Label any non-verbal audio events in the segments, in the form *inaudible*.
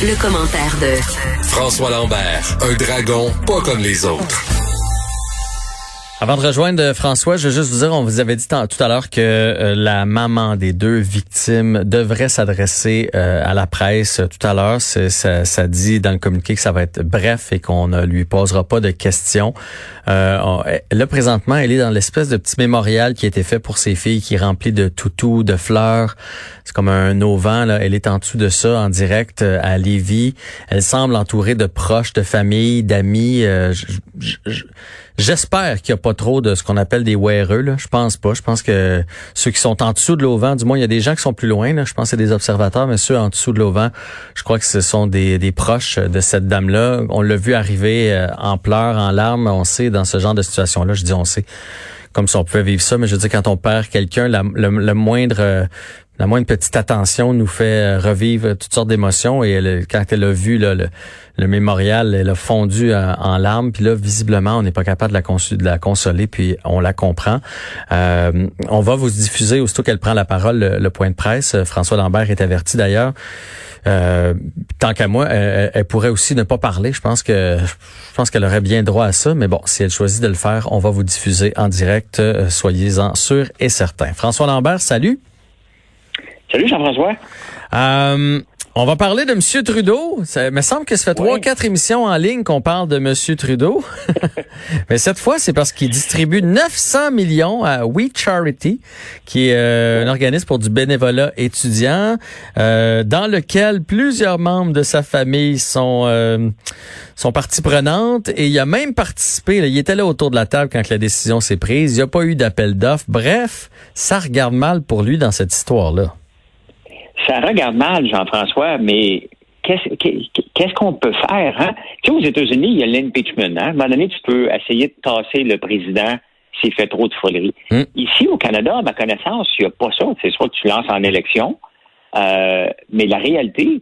Le, commentaire de François Lambert, un dragon pas comme les autres. Avant de rejoindre François, je veux juste vous dire, on vous avait dit tout à l'heure que euh, la maman des deux victimes devrait s'adresser euh, à la presse tout à l'heure. Ça, ça, dit dans le communiqué que ça va être bref et qu'on ne lui posera pas de questions. Euh, on, là, présentement, elle est dans l'espèce de petit mémorial qui a été fait pour ses filles, qui est rempli de toutous, de fleurs. C'est comme un auvent. Là. Elle est en dessous de ça, en direct à Lévis. Elle semble entourée de proches, de familles, d'amis. J'espère qu'il n'y a pas trop de ce qu'on appelle des weareux. Là. Je pense pas. Je pense que ceux qui sont en dessous de l'auvent, du moins, il y a des gens qui sont plus loin. Là. Je pense que c'est des observateurs, mais ceux en dessous de l'auvent, je crois que ce sont des, des proches de cette dame-là. On l'a vu arriver euh, en pleurs, en larmes. On sait dans ce genre de situation-là. Je dis on sait comme si on pouvait vivre ça, mais je veux dire, quand on perd quelqu'un, le, moindre euh, la moindre petite attention nous fait euh, revivre toutes sortes d'émotions. Et quand elle a vu le, mémorial, elle a fondu euh, en, larmes. Puis là, visiblement, on n'est pas capable de la, de la consoler, puis on la comprend. Euh, on va vous diffuser, aussitôt qu'elle prend la parole, le, point de presse. François Lambert est averti d'ailleurs. tant qu'à moi, elle, pourrait aussi ne pas parler. Je pense que je pense qu'elle aurait bien droit à ça. Mais bon, si elle choisit de le faire, on va vous diffuser en direct. Soyez-en sûrs et certains. François Lambert, salut. Salut Jean-François. Euh, on va parler de M. Trudeau. Ça me semble que ça fait trois, quatre émissions en ligne qu'on parle de M. Trudeau. *laughs* Mais cette fois, c'est parce qu'il distribue 900 millions à We Charity, qui est euh, un organisme pour du bénévolat étudiant, euh, dans lequel plusieurs membres de sa famille sont euh, sont partie prenante. Et il a même participé. il était là autour de la table quand la décision s'est prise. Il n'y a pas eu d'appel d'offres. Bref, ça regarde mal pour lui dans cette histoire-là ça regarde mal, Jean-François, mais qu'est-ce qu'on peut faire? Hein? Tu sais, aux États-Unis, il y a l'impeachment. Hein? À un moment donné, tu peux essayer de tasser le président s'il fait trop de folerie. Hmm. Ici, au Canada, à ma connaissance, il n'y a pas ça. C'est soit tu lances en élection, euh, mais la réalité,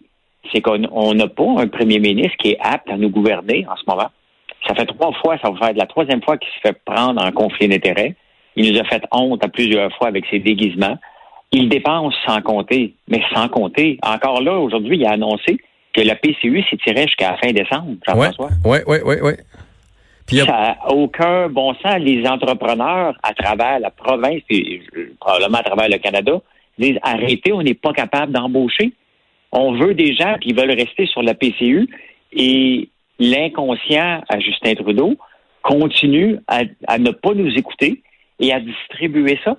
c'est qu'on n'a pas un premier ministre qui est apte à nous gouverner en ce moment. Ça fait trois fois, ça va faire de la troisième fois qu'il se fait prendre en conflit d'intérêts. Il nous a fait honte à plusieurs fois avec ses déguisements. Il dépense sans compter, mais sans compter. Encore là, aujourd'hui, il a annoncé que la PCU s'étirait jusqu'à la fin décembre, Jean-François. Oui, oui, oui, oui. Ça n'a aucun bon sens. Les entrepreneurs à travers la province et probablement à travers le Canada disent arrêtez, on n'est pas capable d'embaucher. On veut des gens qui veulent rester sur la PCU et l'inconscient à Justin Trudeau continue à ne pas nous écouter et à distribuer ça.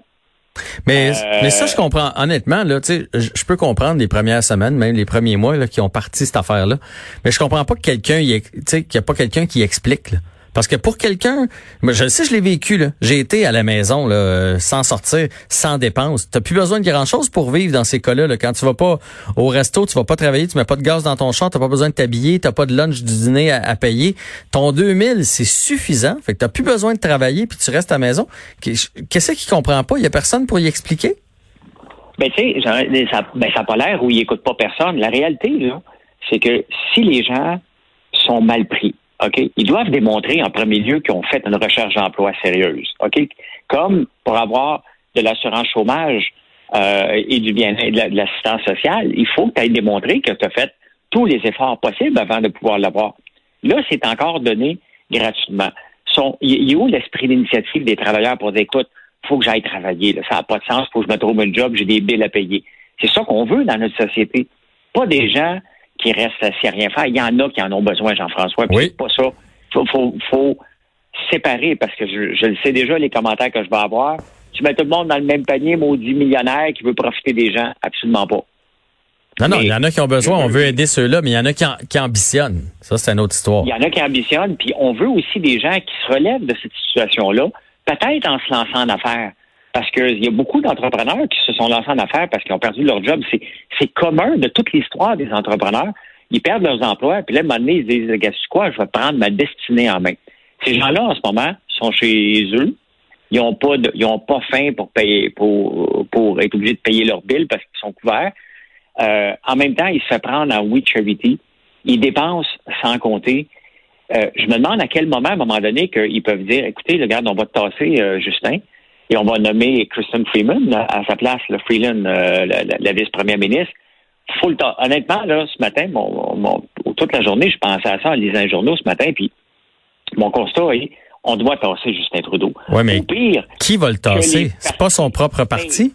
Mais, euh, mais ça, je comprends. Honnêtement, là, tu sais, je peux comprendre les premières semaines, même les premiers mois là, qui ont parti cette affaire-là. Mais je comprends pas que quelqu'un, tu sais, qu'il n'y a pas quelqu'un qui explique. Là. Parce que pour quelqu'un, je le sais, je l'ai vécu. J'ai été à la maison là, sans sortir, sans dépenses. T'as plus besoin de grand chose pour vivre dans ces cas-là. Quand tu vas pas au resto, tu vas pas travailler, tu mets pas de gaz dans ton char, t'as pas besoin de t'habiller, t'as pas de lunch du dîner à, payer. Ton 2000, c'est suffisant. Fait que t'as plus besoin de travailler puis tu restes à la maison. Qu'est-ce qu'il comprend pas? Il y a personne pour y expliquer? Ben tu sais, ça, ben, ça pas l'air où il écoute pas personne. La réalité là, c'est que si les gens sont mal pris, OK? Ils doivent démontrer en premier lieu qu'ils ont fait une recherche d'emploi sérieuse. OK? Comme pour avoir de l'assurance chômage euh, et du bien-être de l'assistance sociale, il faut que tu aies démontré que tu as fait tous les efforts possibles avant de pouvoir l'avoir. Là, c'est encore donné gratuitement. il y a où l'esprit d'initiative des travailleurs pour dire écoute, faut que j'aille travailler, ça n'a pas de sens, faut que je me trouve un job, j'ai des billes à payer. C'est ça qu'on veut dans notre société. Pas des gens qui restent assis à rien faire. Il y en a qui en ont besoin, Jean-François. Oui. C'est pas ça. Faut, faut, faut séparer parce que je, je, le sais déjà, les commentaires que je vais avoir. Tu mets tout le monde dans le même panier, maudit millionnaire qui veut profiter des gens. Absolument pas. Non, non, il y en a qui ont besoin, on veut aider ceux-là, mais il y en a qui, qui ambitionnent. Ça, c'est une autre histoire. Il y en a qui ambitionnent, puis on veut aussi des gens qui se relèvent de cette situation-là, peut-être en se lançant en affaires. Parce qu'il y a beaucoup d'entrepreneurs qui se sont lancés en affaires parce qu'ils ont perdu leur job. C'est, commun de toute l'histoire des entrepreneurs. Ils perdent leurs emplois, puis là, à un moment donné, ils se disent, quoi, je vais prendre ma destinée en main. Ces gens-là, en ce moment, sont chez eux. Ils n'ont pas de, ils ont pas faim pour payer, pour, pour être obligés de payer leurs billes parce qu'ils sont couverts. Euh, en même temps, ils se font prendre en We Charity. Ils dépensent sans compter. Euh, je me demande à quel moment, à un moment donné, qu'ils peuvent dire, écoutez, regarde, on va te tasser, euh, Justin, et on va nommer Kristen Freeman à sa place, le Freeland, euh, la, la- la vice-première ministre. Faut le ta- Honnêtement, là, ce matin, mon, mon- toute la journée, je pensais à ça en lisant les journaux ce matin, puis mon constat est, on doit tasser Justin Trudeau. Ouais, mais Au pire, qui va le tasser? C'est pas son propre parti?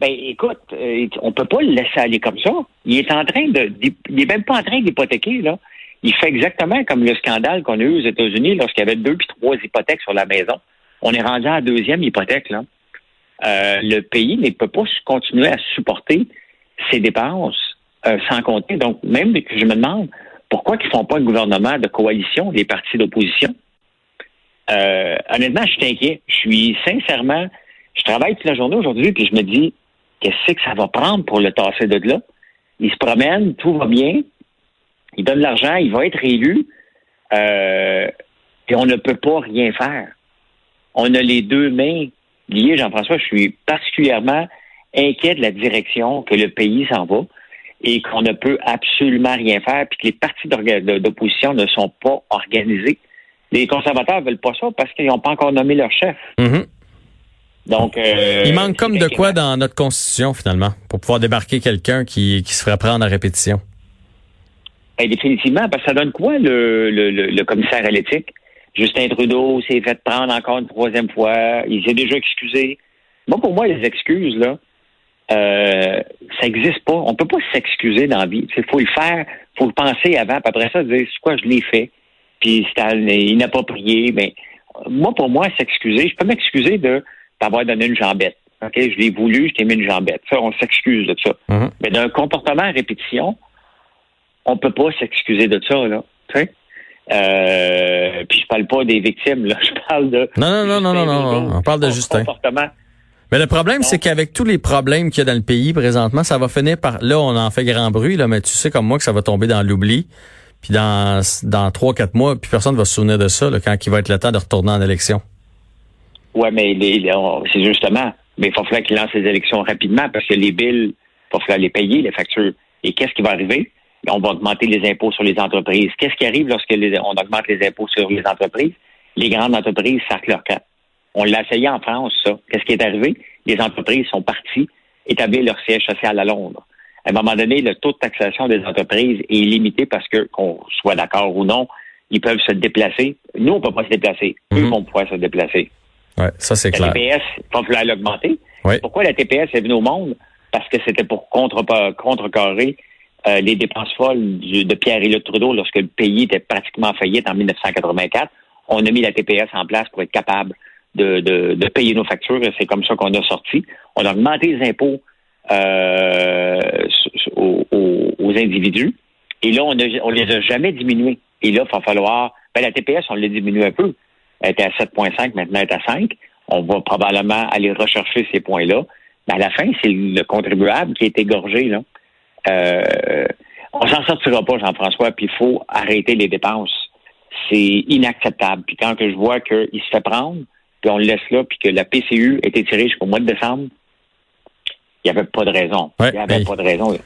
ben écoute, euh, on peut pas le laisser aller comme ça. Il est en train de, il est même pas en train d'hypothéquer là. Il fait exactement comme le scandale qu'on a eu aux États-Unis lorsqu'il y avait deux puis trois hypothèques sur la maison. On est rendu à la deuxième hypothèque là. Euh, le pays ne peut pas continuer à supporter ses dépenses euh, sans compter. Donc même que je me demande pourquoi ils font pas un gouvernement de coalition des partis d'opposition. Euh, honnêtement, je suis inquiet. Je suis sincèrement, je travaille toute la journée aujourd'hui, puis je me dis, qu'est-ce que ça va prendre pour le tasser de là? Il se promène, tout va bien, il donne de l'argent, il va être élu, euh, et on ne peut pas rien faire. On a les deux mains liées, Jean-François. Je suis particulièrement inquiet de la direction que le pays s'en va et qu'on ne peut absolument rien faire, puis que les partis d'opposition ne sont pas organisés. Les conservateurs veulent pas ça parce qu'ils n'ont pas encore nommé leur chef. Mhm. Donc, euh, Il manque comme de quoi dans notre constitution, finalement, pour pouvoir débarquer quelqu'un qui, qui se ferait prendre à répétition? Ben, définitivement, parce que ça donne quoi le, le, le, le commissaire à l'éthique? Justin Trudeau s'est fait prendre encore une troisième fois. Il s'est déjà excusé. Moi, pour moi, les excuses, là, euh, ça n'existe pas. On peut pas s'excuser dans la vie. Il faut le faire, faut le penser avant, puis après ça, dire c'est quoi, je l'ai fait, puis c'était inapproprié. Mais moi, pour moi, s'excuser, je peux m'excuser de t'avoir donné une jambette. OK, je l'ai voulu, je t'ai mis une jambette. Ça, on s'excuse de ça. Mhm. Mais d'un comportement à répétition, on peut pas s'excuser de ça, là. Euh, puis je parle pas des victimes, là. *laughs* Je parle de. Non, non, non, non, non, On parle de Justin. Comportement. Mais le problème, c'est qu'avec tous les problèmes qu'il y a dans le pays présentement, ça va finir par... Là, on en fait grand bruit, là, mais tu sais comme moi que ça va tomber dans l'oubli. Puis dans dans trois, quatre mois, puis personne va se souvenir de ça là, quand il va être le temps de retourner en élection. Ouais, mais c'est justement. Mais il va falloir qu'il lance les élections rapidement parce que les billes, il va falloir les payer, les factures. Et qu'est-ce qui va arriver? On va augmenter les impôts sur les entreprises. Qu'est-ce qui arrive lorsque les- on augmente les impôts sur les entreprises? Les grandes entreprises sarcent leur camp. On l'a essayé en France, ça. Qu'est-ce qui est arrivé? Les entreprises sont parties établir leur siège social à Londres. À un moment donné, le taux de taxation des entreprises est limité parce que, qu'on soit d'accord ou non, ils peuvent se déplacer. Nous, on ne peut pas se déplacer. Eux Mhm. vont pouvoir se déplacer. Ouais, ça c'est La clair. TPS, il va falloir l'augmenter. Oui. Pourquoi la TPS est venue au monde? Parce que c'était pour contre, contrecarrer euh, les dépenses folles du- de Pierre-Éliott Trudeau lorsque le pays était pratiquement faillite en 1984. On a mis la TPS en place pour être capable de, de, de payer nos factures et c'est comme ça qu'on a sorti. On a augmenté les impôts euh, aux, aux- individus et là, on, on les a jamais diminués. Et là, il va falloir... Ben, la TPS, on l'a diminué un peu. Elle était à 7,5, maintenant elle est à 5. On va probablement aller rechercher ces points-là. Mais à la fin, c'est le contribuable qui est égorgé. Là. Euh, on s'en sortira pas, Jean-François, puis il faut arrêter les dépenses. C'est inacceptable. Puis quand que je vois qu'il se fait prendre, puis on le laisse là, puis que la PCU est étirée jusqu'au mois de décembre, il n'y avait pas de raison. Ouais, il n'y avait mais- pas de raison.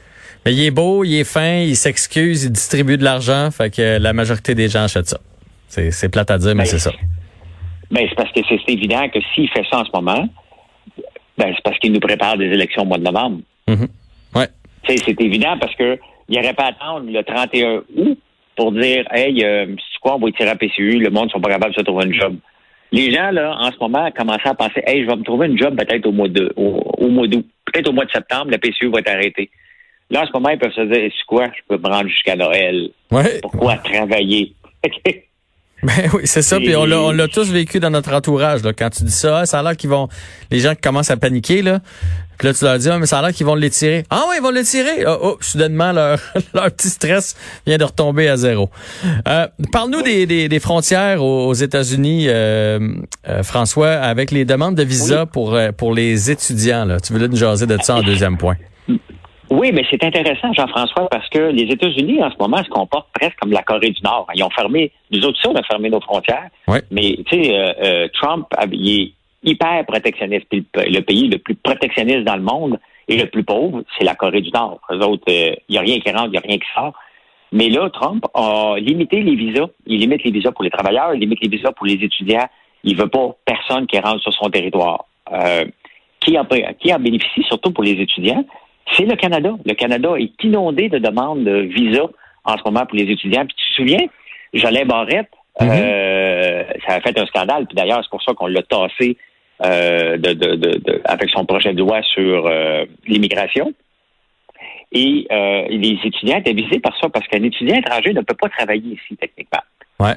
Mais il est beau, il est fin, il s'excuse, il distribue de l'argent, fait que la majorité des gens achètent ça. C'est plate à dire, mais Ben, c'est ça. Ben, c'est parce que c'est évident que s'il fait ça en ce moment, ben, c'est parce qu'il nous prépare des élections au mois de novembre. Mhm. Ouais. C'est évident parce que il n'aurait pas à attendre le 31 août pour dire Hey, euh, c'est quoi, on va tirer à PCU, le monde ne sont pas capables de se trouver un job. Les gens, là, en ce moment, commencent à penser Hey, je vais me trouver une job peut-être au mois de au, au mois d'août. Peut-être au mois de septembre, la PCU va être arrêtée. Là, en ce moment, ils peuvent se dire C'est quoi, je peux me rendre jusqu'à Noël. Ouais. Pourquoi travailler? *laughs* Ben oui, c'est ça. Puis on l'a, on l'a tous vécu dans notre entourage. Là. Quand tu dis ça, ça a l'air qu'ils vont, les gens qui commencent à paniquer là. Puis là, tu leur dis, ah, mais ça a l'air qu'ils vont l'étirer. Ah oui, ils vont l'étirer. Oh, oh, soudainement, leur, *laughs* leur petit stress vient de retomber à zéro. Euh, Parle-nous des, des, des, frontières aux, États-Unis, euh, euh, François, avec les demandes de visa pour euh, pour les étudiants. Là. Tu voulais nous jaser de ça en deuxième point. Oui, mais c'est intéressant, Jean-François, parce que les États-Unis, en ce moment, se comportent presque comme la Corée du Nord. Ils ont fermé, nous autres aussi, on a fermé nos frontières. Mais, tu sais, euh, euh, Trump, il est hyper protectionniste. le pays le plus protectionniste dans le monde et le plus pauvre, c'est la Corée du Nord. Eux autres, il euh, n'y a rien qui rentre, il n'y a rien qui sort. Mais là, Trump a limité les visas. Il limite les visas pour les travailleurs, il limite les visas pour les étudiants. Il veut pas personne qui rentre sur son territoire. qui, en, qui en bénéficie, surtout pour les étudiants, c'est le Canada. Le Canada est inondé de demandes de visa en ce moment pour les étudiants. Puis tu te souviens, Jolin Barrette, euh, ça a fait un scandale. Puis d'ailleurs, c'est pour ça qu'on l'a tassé euh, de, avec son projet de loi sur euh, l'immigration. Et les étudiants étaient visés par ça parce qu'un étudiant étranger ne peut pas travailler ici, techniquement.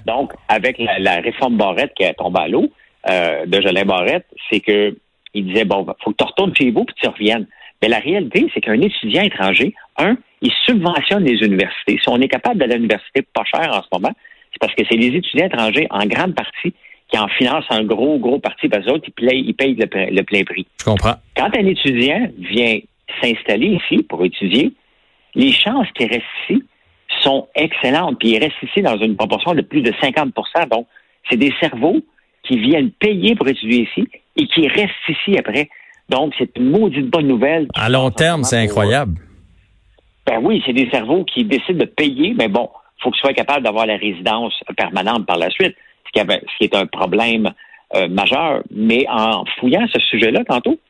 Donc, avec la, réforme Barrette qui est tombée à l'eau de Jolin Barrette, c'est que il disait, bon, faut que tu retournes chez vous puis tu reviennes. Mais la réalité, c'est qu'un étudiant étranger, un, il subventionne les universités. Si on est capable d'aller à l'université pas cher en ce moment, c'est parce que c'est les étudiants étrangers, en grande partie, qui en financent un gros, gros parti, parce que ils payent, ils payent le, plein prix. Je comprends. Quand un étudiant vient s'installer ici pour étudier, les chances qu'il reste ici sont excellentes. Puis il reste ici dans une proportion de plus de 50% Donc, c'est des cerveaux qui viennent payer pour étudier ici et qui restent ici après. Donc, c'est une maudite bonne nouvelle. À long terme, c'est incroyable. Ben oui, c'est des cerveaux qui décident de payer, mais bon, il faut qu'ils soient capables d'avoir la résidence permanente par la suite, ce qui, est un problème euh, majeur. Mais en fouillant ce sujet-là tantôt,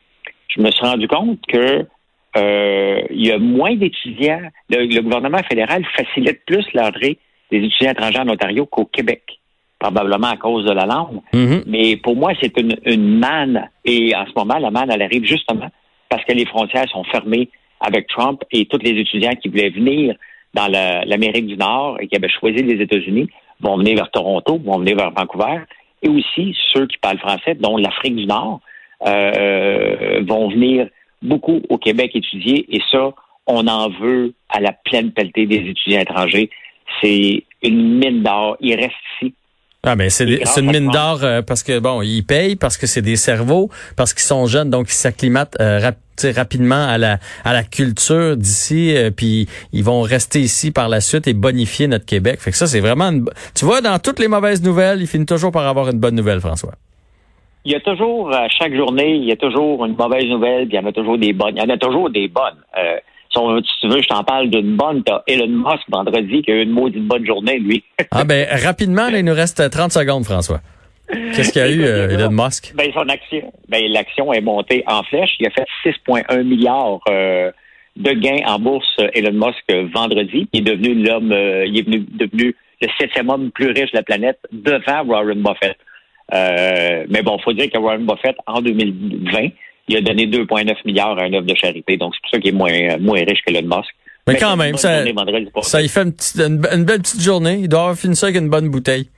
je me suis rendu compte que euh, il y a moins d'étudiants. le, gouvernement fédéral facilite plus l'entrée des étudiants étrangers en Ontario qu'au Québec probablement à cause de la langue. Mhm. Mais pour moi, c'est une, une manne. Et en ce moment, la manne, elle arrive justement parce que les frontières sont fermées avec Trump et tous les étudiants qui voulaient venir dans l'Amérique du Nord et qui avaient choisi les États-Unis vont venir vers Toronto, vont venir vers Vancouver. Et aussi, ceux qui parlent français, dont l'Afrique du Nord, euh, vont venir beaucoup au Québec étudier. Et ça, on en veut à la pleine pelletée des étudiants étrangers. C'est une mine d'or. Ils restent ici ah ben c'est une mine d'or euh, parce que bon ils payent parce que c'est des cerveaux parce qu'ils sont jeunes donc ils s'acclimatent euh, rapidement à la à la culture d'ici euh, puis ils vont rester ici par la suite et bonifier notre Québec. Fait que ça c'est vraiment une, tu vois dans toutes les mauvaises nouvelles, ils finissent toujours par avoir une bonne nouvelle François. Il y a toujours à chaque journée, il y a toujours une mauvaise nouvelle, puis il y en a toujours des bonnes. Il y en a toujours des bonnes. Si, tu veux, je t'en parle d'une bonne. T'as Elon Musk vendredi qui a eu une maudite bonne journée, lui. *laughs* ah ben rapidement, il nous reste 30 secondes, François. Qu'est-ce qu'il y a eu, euh, Elon Musk? Ben, son action, ben, l'action est montée en flèche. Il a fait 6,1 milliards euh, de gains en bourse, euh, Elon Musk, vendredi. Il est devenu l'homme, il est devenu le septième homme plus riche de la planète devant Warren Buffett. mais bon, il faut dire que Warren Buffett, en 2020, il a donné 2,9 milliards à un œuvre de charité. Donc, c'est pour ça qu'il est moins, moins riche que Elon Musk. Mais, quand même, ça, ça il fait une, belle petite journée. Il doit avoir fini ça avec une bonne bouteille.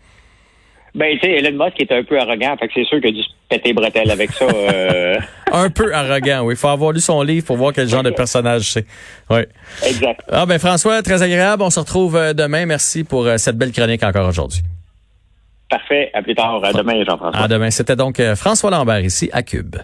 Ben, tu sais, Elon Musk est un peu arrogant, fait que c'est sûr qu'il a dû se péter bretelle avec ça. Euh. *laughs* un peu arrogant, oui. Il faut avoir lu son livre pour voir quel genre de personnage c'est. Oui. Exact. Ah ben François, très agréable. On se retrouve euh, demain. Merci pour euh, cette belle chronique encore aujourd'hui. Parfait. À plus tard. À demain, Jean-François. À demain. C'était donc François Lambert ici à Cube.